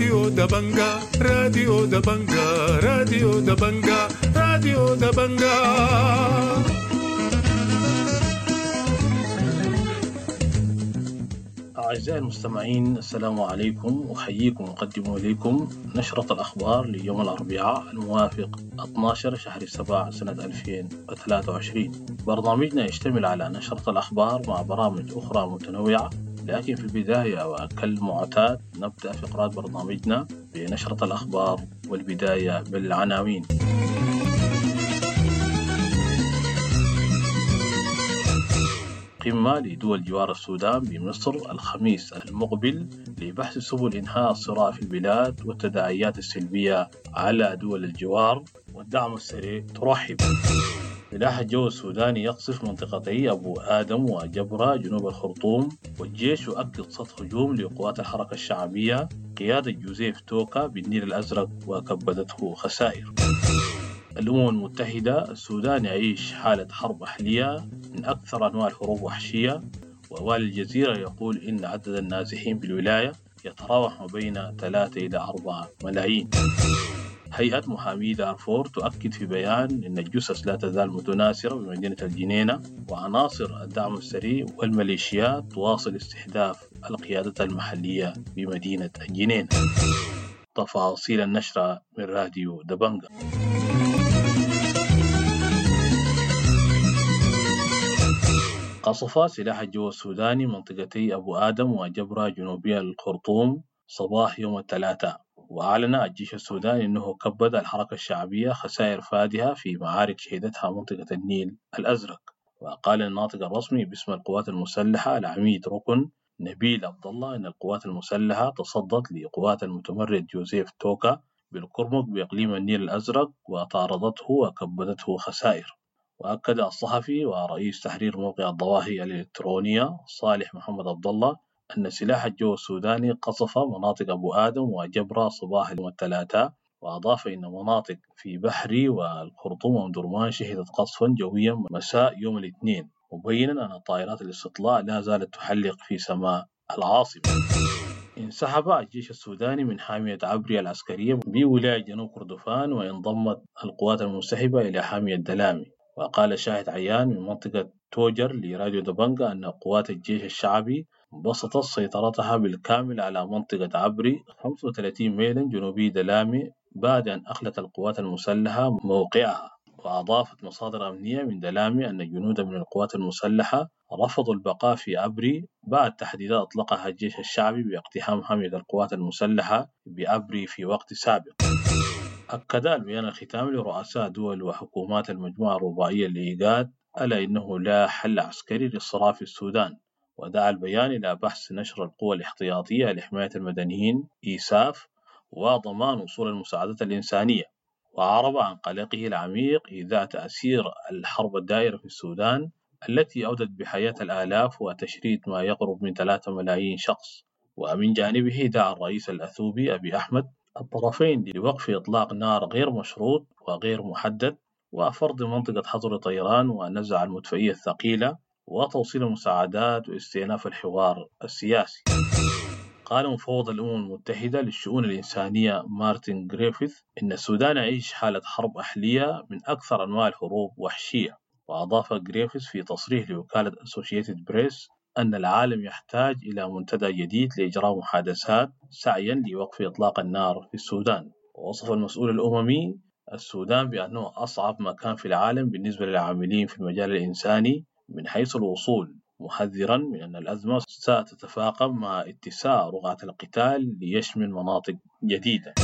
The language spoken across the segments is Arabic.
راديو دبنجا راديو دبنجا راديو دبنجا راديو دبنجا أعزائي المستمعين السلام عليكم. أحييكم وأقدم إليكم نشرة الأخبار ليوم الأربعاء الموافق 12 شهر السباع سنة 2023 برنامجنا يشتمل على نشرة الأخبار مع برامج أخرى متنوعة لكن في البداية وكالمعتاد نبدأ فقرات برنامجنا بنشرة الأخبار والبداية بالعناوين. قمة لدول جوار السودان بمصر الخميس المقبل لبحث سبل إنهاء الصراع في البلاد والتداعيات السلبية على دول الجوار والدعم السريع ترحب. سلاح الجو السوداني يقصف منطقتي أبو آدم وجبرة جنوب الخرطوم والجيش يؤكد سطح هجوم لقوات الحركة الشعبية قيادة جوزيف توكا بالنيل الأزرق وكبدته خسائر. الأمم المتحدة السودان يعيش حالة حرب أهلية من أكثر أنواع الحروب وحشية ووالي الجزيرة يقول إن عدد النازحين في الولاية يتراوح ما بين 3 إلى 4 ملايين. هيئة محامي دارفور تؤكد في بيان أن الجثث لا تزال متناثرة بمدينة الجنينة وعناصر الدعم السريع والميليشيات تواصل استهداف القيادة المحلية بمدينة الجنينة. تفاصيل النشرة من راديو دبنجا قصف سلاح الجو السوداني منطقتي أبو آدم وجبرة جنوبية الخرطوم صباح يوم الثلاثاء. وأعلن الجيش السوداني أنه كبد الحركة الشعبية خسائر فادحة في معارك شهدتها منطقة النيل الأزرق. وقال الناطق الرسمي باسم القوات المسلحة العميد ركن نبيل عبد الله أن القوات المسلحة تصدت لقوات المتمرد جوزيف توكا بالكرمك بإقليم النيل الأزرق وطاردته وكبدته خسائر. وأكد الصحفي ورئيس تحرير موقع الظواهر الإلكترونية صالح محمد عبد الله أن سلاح الجو السوداني قصف مناطق أبو آدم وجبرة صباح يوم الثلاثاء وأضاف أن مناطق في بحري والخرطوم ومدرمان شهدت قصفا جويا مساء يوم الاثنين مبينا أن طائرات الاستطلاع لا زالت تحلق في سماء العاصمة. انسحب الجيش السوداني من حامية عبري العسكرية بولاية جنوب كردفان وانضمت القوات المنسحبة إلى حامية دلامي. وقال شاهد عيان من منطقة توجر لراديو دبنجا أن قوات الجيش الشعبي بسطت سيطرتها بالكامل على منطقة عبري 35 ميلا جنوبي دلامي بعد أن أخلت القوات المسلحة موقعها. وأضافت مصادر أمنية من دلامي أن جنودا من القوات المسلحة رفضوا البقاء في عبري بعد تحديدات أطلقها الجيش الشعبي باقتحام حمية القوات المسلحة بعبري في وقت سابق. أكد البيان الختامي لرؤساء دول وحكومات المجموعة الرباعية لإيجاد ألا إنه لا حل عسكري للصراع في السودان. ودعا البيان إلى بحث نشر القوى الاحتياطية لحماية المدنيين إيساف وضمان وصول المساعدات الإنسانية وأعرب عن قلقه العميق إذا تأثير الحرب الدائرة في السودان التي أودت بحياة الآلاف وتشريد ما يقرب من 3 ملايين شخص. ومن جانبه دعا الرئيس الأثوبي أبي أحمد الطرفين لوقف إطلاق نار غير مشروط وغير محدد وفرض منطقة حظر طيران ونزع المدفعية الثقيلة وتوصيل المساعدات واستئناف الحوار السياسي. قال مفوض الأمم المتحدة للشؤون الإنسانية مارتن جريفيث إن السودان يعيش حالة حرب أهلية من أكثر أنواع الحروب وحشية. وأضاف جريفيث في تصريح لوكالة أسوشيتد بريس أن العالم يحتاج إلى منتدى جديد لإجراء محادثات سعيا لوقف إطلاق النار في السودان. ووصف المسؤول الأممي السودان بأنه أصعب مكان في العالم بالنسبة للعاملين في المجال الإنساني من حيث الوصول محذرا من أن الأزمة ستتفاقم مع اتساع رقعة القتال ليشمل مناطق جديدة.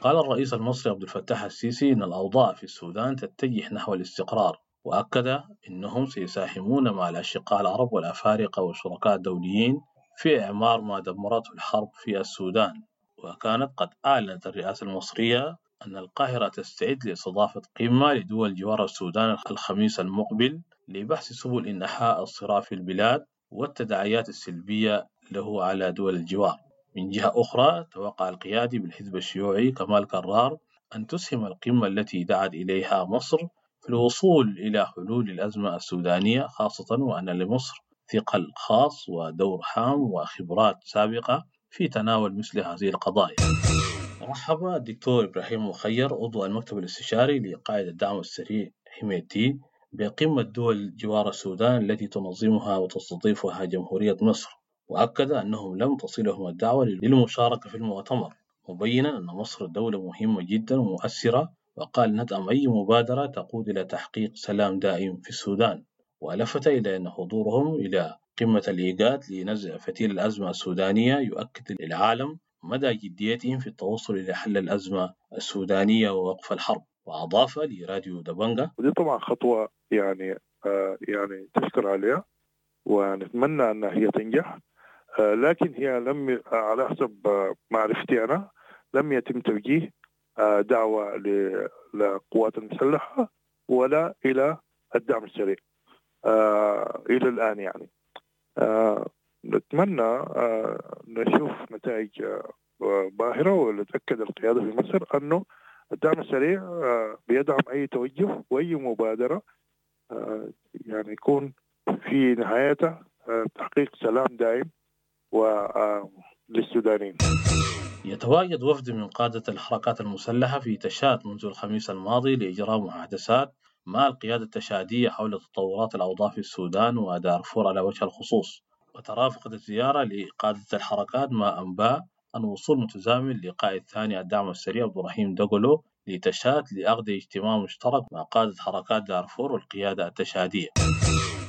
قال الرئيس المصري عبد الفتاح السيسي أن الأوضاع في السودان تتجه نحو الاستقرار وأكد أنهم سيساهمون مع الأشقاء العرب والأفارقة والشركاء الدوليين في إعمار ما دمرته الحرب في السودان. وكانت قد أعلنت الرئاسة المصرية أن القاهرة تستعد لإستضافة قمة لدول جوار السودان الخميس المقبل لبحث سبل إنحاء الصراع في البلاد والتداعيات السلبية له على دول الجوار. من جهة أخرى توقع القيادي بالحزب الشيوعي كمال كرار أن تسهم القمة التي دعت إليها مصر في الوصول إلى حلول الأزمة السودانية خاصة وأن لمصر ثقل خاص ودور هام وخبرات سابقة في تناول مثل هذه القضايا. رحب الدكتور إبراهيم مخير عضو المكتب الاستشاري لقائد الدعم السريع حميتي بقمة دول جوار السودان التي تنظمها وتستضيفها جمهورية مصر وأكد أنهم لم تصلهم الدعوة للمشاركة في المؤتمر مبينا أن مصر دولة مهمة جدا ومؤثرة وقال ندعم أي مبادرة تقود إلى تحقيق سلام دائم في السودان ولفت إلى أن حضورهم إلى قمة الإيجاد لنزع فتيل الأزمة السودانية يؤكد للعالم مدى جديتهم في التوصل إلى حل الأزمة السودانية ووقف الحرب؟ وأضاف لراديو دبنجا ودي طبعا خطوة يعني آه يعني تشكر عليها ونتمنى أنها هي تنجح. آه لكن هي لم على حسب آه معرفتي أنا لم يتم توجيه آه دعوة للقوات المسلحة ولا إلى الدعم السريع آه إلى الآن يعني. آه نتمنى آه نشوف نتائج آه باهرة ونتأكد القيادة في مصر أنه الدعم السريع آه بيدعم أي توجه وأي مبادرة يعني يكون في نهايتها تحقيق سلام دائم للسودانيين. يتواجد وفد من قادة الحركات المسلحة في تشاد منذ الخميس الماضي لإجراء محادثات مع القيادة التشادية حول تطورات الأوضاع في السودان ودارفور على وجه الخصوص. وترافقت الزيارة لقادة الحركات مع أنباء أن وصول متزامن لقائد ثاني الدعم السريع عبد الرحيم دقلو لتشاد لأخذ اجتماع مشترك مع قادة حركات دارفور والقيادة التشادية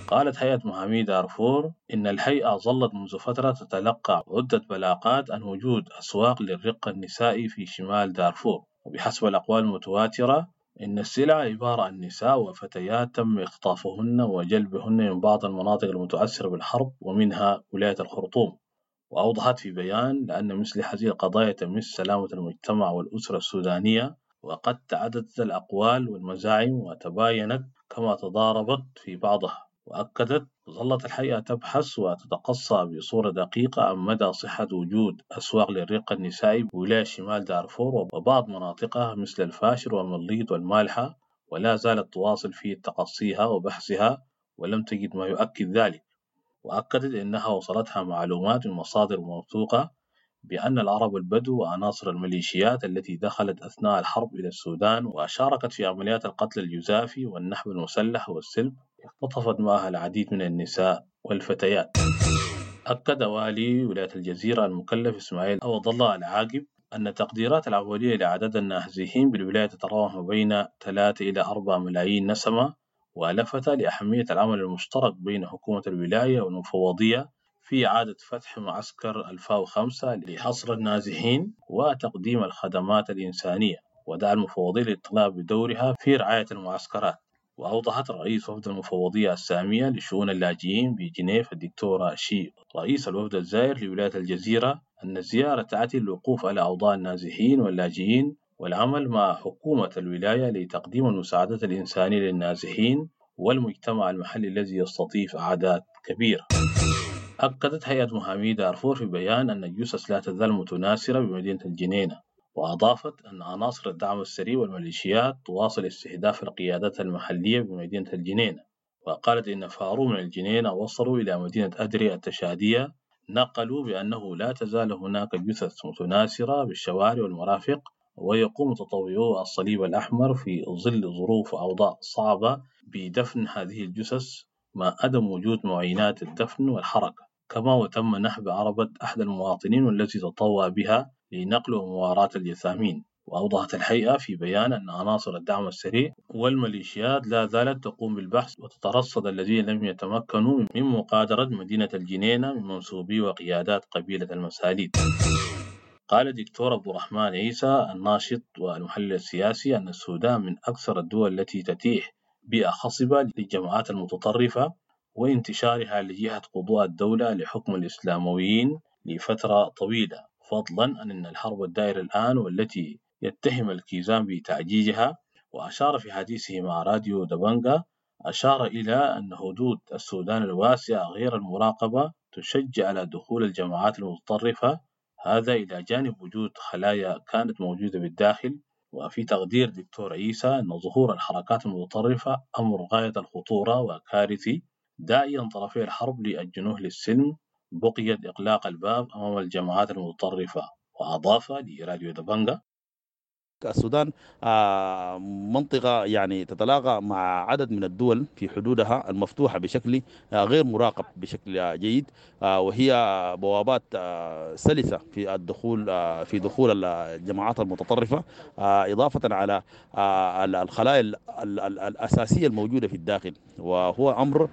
قالت هيئة محامي دارفور إن الهيئة ظلت منذ فترة تتلقى عدة بلاغات عن وجود أسواق للرق النسائي في شمال دارفور. وبحسب الأقوال المتواترة إن السلع عبارة عن نساء وفتيات تم اختطافهن وجلبهن من بعض المناطق المتأثرة بالحرب ومنها ولاية الخرطوم. وأوضحت في بيان لأن مثل هذه القضايا تمس سلامة المجتمع والأسرة السودانية وقد تعددت الأقوال والمزاعم وتباينت كما تضاربت في بعضها. وأكدت ظلت الهيئة تبحث وتتقصى بصورة دقيقة عن مدى صحة وجود أسواق للرق النسائي بولاية شمال دارفور وبعض مناطقها مثل الفاشر والمليط والمالحة ولا زالت تواصل في تقصيها وبحثها ولم تجد ما يؤكد ذلك. وأكدت أنها وصلتها معلومات من مصادر موثوقة بأن العرب البدو وعناصر الميليشيات التي دخلت أثناء الحرب إلى السودان وشاركت في عمليات القتل الجزافي والنحب المسلح والسلب اختطفت معها العديد من النساء والفتيات. أكد والي ولاية الجزيرة المكلف إسماعيل عوض الله العاقب أن التقديرات الأولية لعدد النازحين بالولاية تتراوح بين 3 إلى 4 ملايين نسمة ولفت لأهمية العمل المشترك بين حكومة الولاية والمفوضية في إعادة فتح معسكر الفاو خمسة لحصر النازحين وتقديم الخدمات الإنسانية ودعا المفوضية للاطلاع بدورها في رعاية المعسكرات. وأوضحت رئيس وفد المفوضية السامية لشؤون اللاجئين بجنيف الدكتورة شي رئيس الوفد الزائر لولاية الجزيرة أن الزيارة تأتي للوقوف على أوضاع النازحين واللاجئين والعمل مع حكومة الولاية لتقديم المساعدات الإنسانية للنازحين والمجتمع المحلي الذي يستضيف أعداد كبيرة. أكدت هيئة محامي دارفور في بيان أن الجثث لا تزال متناثرة بمدينة الجنينة وأضافت أن عناصر الدعم السري والميليشيات تواصل استهداف القيادات المحلية بمدينة الجنينة وقالت إن فارو من الجنينة وصلوا إلى مدينة أدري التشادية نقلوا بأنه لا تزال هناك جثث متناثرة بالشوارع والمرافق ويقوم متطوعو الصليب الأحمر في ظل ظروف وأوضاع صعبة بدفن هذه الجثث مع عدم وجود معينات الدفن والحركة كما وتم نحب عربة أحد المواطنين والتي تطوع بها لنقل ومواراة الجثامين وأوضحت الهيئة في بيان أن عناصر الدعم السريع والميليشيات لا زالت تقوم بالبحث وتترصد الذين لم يتمكنوا من مقادرة مدينة الجنينة من منسوبي وقيادات قبيلة المساليد. قال الدكتور عبد الرحمن عيسى الناشط والمحلل السياسي أن السودان من أكثر الدول التي تتيح بيئة خصبة للجماعات المتطرفة وانتشارها لجهة قضاء الدولة لحكم الإسلامويين لفترة طويلة فضلا عن أن الحرب الدائرة الآن والتي يتهم الكيزان بتعجيجها. وأشار في حديثه مع راديو دبنجا أشار إلى أن حدود السودان الواسعة غير المراقبة تشجع على دخول الجماعات المتطرفة هذا إلى جانب وجود خلايا كانت موجودة بالداخل. وفي تقدير دكتور عيسى أن ظهور الحركات المتطرفة أمر غاية الخطورة وكارثي داعيا طرفي الحرب للجنوح للسلم بقيت إغلاق الباب أمام الجماعات المتطرفة وأضاف لراديو دبنجا السودان آه، منطقة يعني تتلاقى مع عدد من الدول في حدودها المفتوحة بشكل آه، غير مراقب بشكل جيد آه، وهي بوابات سلسة في الدخول في دخول الجماعات المتطرفة إضافة على الخلايا ال- ال- ال- الأساسية الموجودة في الداخل وهو أمر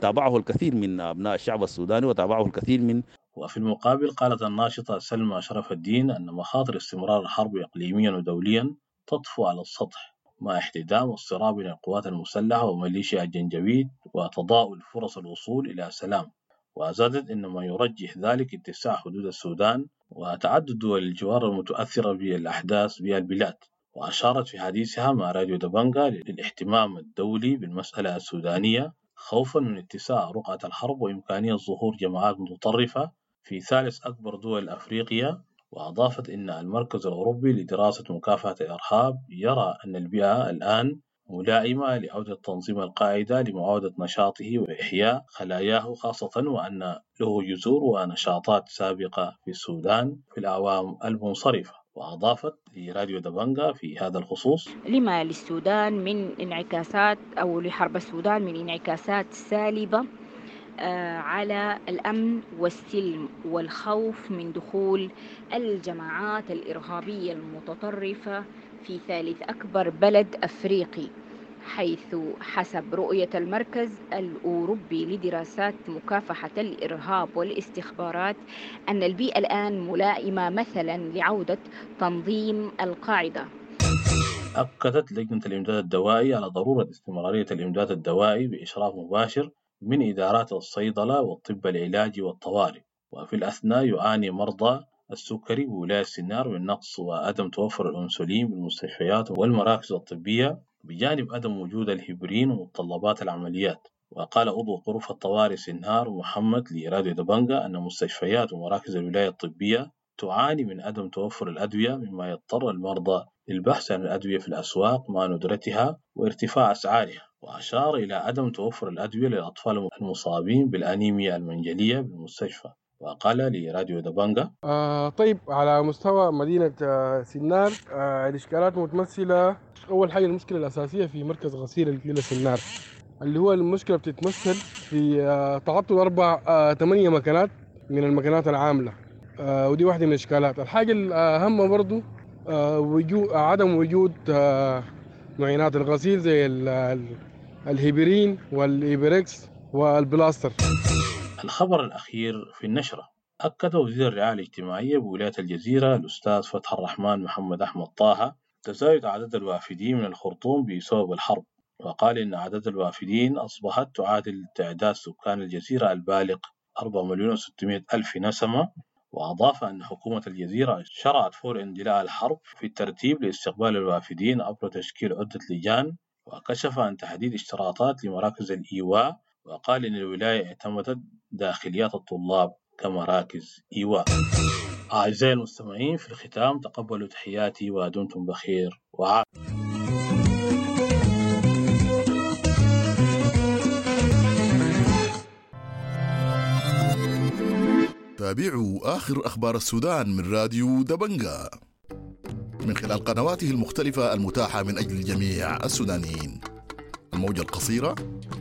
تابعه الكثير من أبناء الشعب السوداني وتابعه الكثير من وفي المقابل قالت الناشطة سلمى شرف الدين أن مخاطر استمرار الحرب إقليميا ودوليا تطفو على السطح مع احتدام والصراع بين القوات المسلحة وميليشيا الجنجويد وتضاؤل فرص الوصول إلى سلام. وزادت أن ما يرجح ذلك اتساع حدود السودان وتعدد دول الجوار المتأثرة بالأحداث بالبلاد وأشارت في حديثها مع راديو دبنجا للاهتمام الدولي بالمسألة السودانية خوفا من اتساع رقعة الحرب وإمكانية ظهور جماعات متطرفة في ثالث أكبر دول أفريقيا وأضافت أن المركز الأوروبي لدراسة مكافحة الإرهاب يرى أن البيئة الآن ملائمة لعودة تنظيم القاعدة لمعاودة نشاطه وإحياء خلاياه خاصة وأن له جذور ونشاطات سابقة في السودان في الأعوام المنصرفة. وأضافت لراديو دبنجا في هذا الخصوص لما للسودان من انعكاسات أو لحرب السودان من انعكاسات سالبة على الأمن والسلم والخوف من دخول الجماعات الإرهابية المتطرفة في ثالث أكبر بلد أفريقي حيث حسب رؤية المركز الأوروبي لدراسات مكافحة الإرهاب والاستخبارات أن البيئة الآن ملائمة مثلا لعودة تنظيم القاعدة. أكدت لجنة الإمداد الدوائي على ضرورة استمرارية الإمداد الدوائي بإشراف مباشر من إدارات الصيدلة والطب العلاجي والطوارئ. وفي الأثناء يعاني مرضى السكري بولاية سنار من نقص وعدم توفر الأنسولين بالمستشفيات والمراكز الطبية بجانب عدم وجود الهبرين ومتطلبات العمليات. وقال عضو غرفة طوارئ سنار محمد لراديو دبنجا أن مستشفيات ومراكز الولاية الطبية تعاني من عدم توفر الأدوية مما يضطر المرضى للبحث عن الأدوية في الأسواق مع ندرتها وارتفاع أسعارها وأشار إلى عدم توفر الأدوية للأطفال المصابين بالأنيميا المنجلية بالمستشفى وقال لراديو دبنجا آه طيب على مستوى مدينة آه سنار آه الإشكالات متمثلة. أول حاجة المشكلة الأساسية في مركز غسيل الكلى سنار اللي هو المشكلة بتتمثل في آه تعطل أربع آه ثمانية مكانات من الماكينات العاملة. آه ودي واحدة من الإشكالات. الحاجة الأهم برضو آه وجود عدم وجود آه معينات. الغسيل زي ال- ال- الهيبرين والإيبريكس والبلاستر. الخبر الأخير في النشرة. أكد وزير الرعاية الاجتماعية بولاية الجزيرة الأستاذ فتح الرحمن محمد أحمد طه تزايد عدد الوافدين من الخرطوم بسبب الحرب وقال إن عدد الوافدين أصبحت تعادل تعداد سكان الجزيرة البالغ 4 مليون و600 ألف نسمة وأضاف أن حكومة الجزيرة شرعت فور اندلاع الحرب في الترتيب لاستقبال الوافدين عبر تشكيل عدة لجان وكشف عن تحديد اشتراطات لمراكز الإيواء وقال إن الولاية اعتمدت داخليات الطلاب كمراكز إيواء أعزائي المستمعين في الختام تقبلوا تحياتي ودمتم بخير. وعافية تابعوا آخر أخبار السودان من راديو دبنجا. من خلال قنواته المختلفة المتاحة من أجل جميع السودانيين. الموجة القصيرة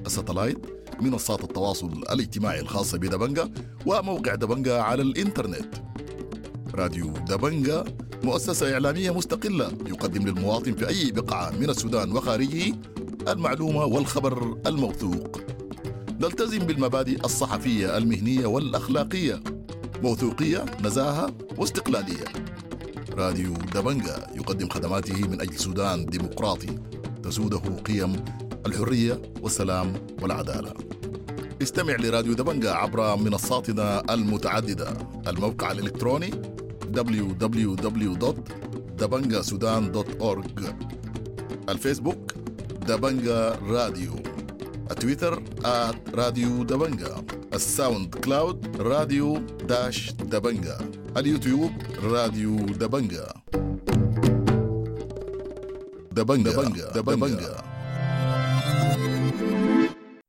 الستلايت منصات التواصل الاجتماعي الخاصة بدبنجا وموقع دبنجا على الإنترنت. راديو دبنجا مؤسسة إعلامية مستقلة يقدم للمواطن في أي بقعة من السودان وخارجه المعلومة والخبر الموثوق. نلتزم بالمبادئ الصحفية المهنية والأخلاقية. موثوقية نزاهة واستقلالية. راديو دبنجا يقدم خدماته من أجل سودان ديمقراطي. تسوده قيم الحرية والسلام والعدالة. استمع لراديو دبنجا عبر منصاتنا المتعددة. الموقع الإلكتروني www.dabangasudan.org الفيسبوك دبنجا راديو. التويتر at راديو دبنجا الساوند كلاود راديو dash دبنجا اليوتيوب راديو دبنجا دبنجا دبنجا, دبنجا. دبنجا.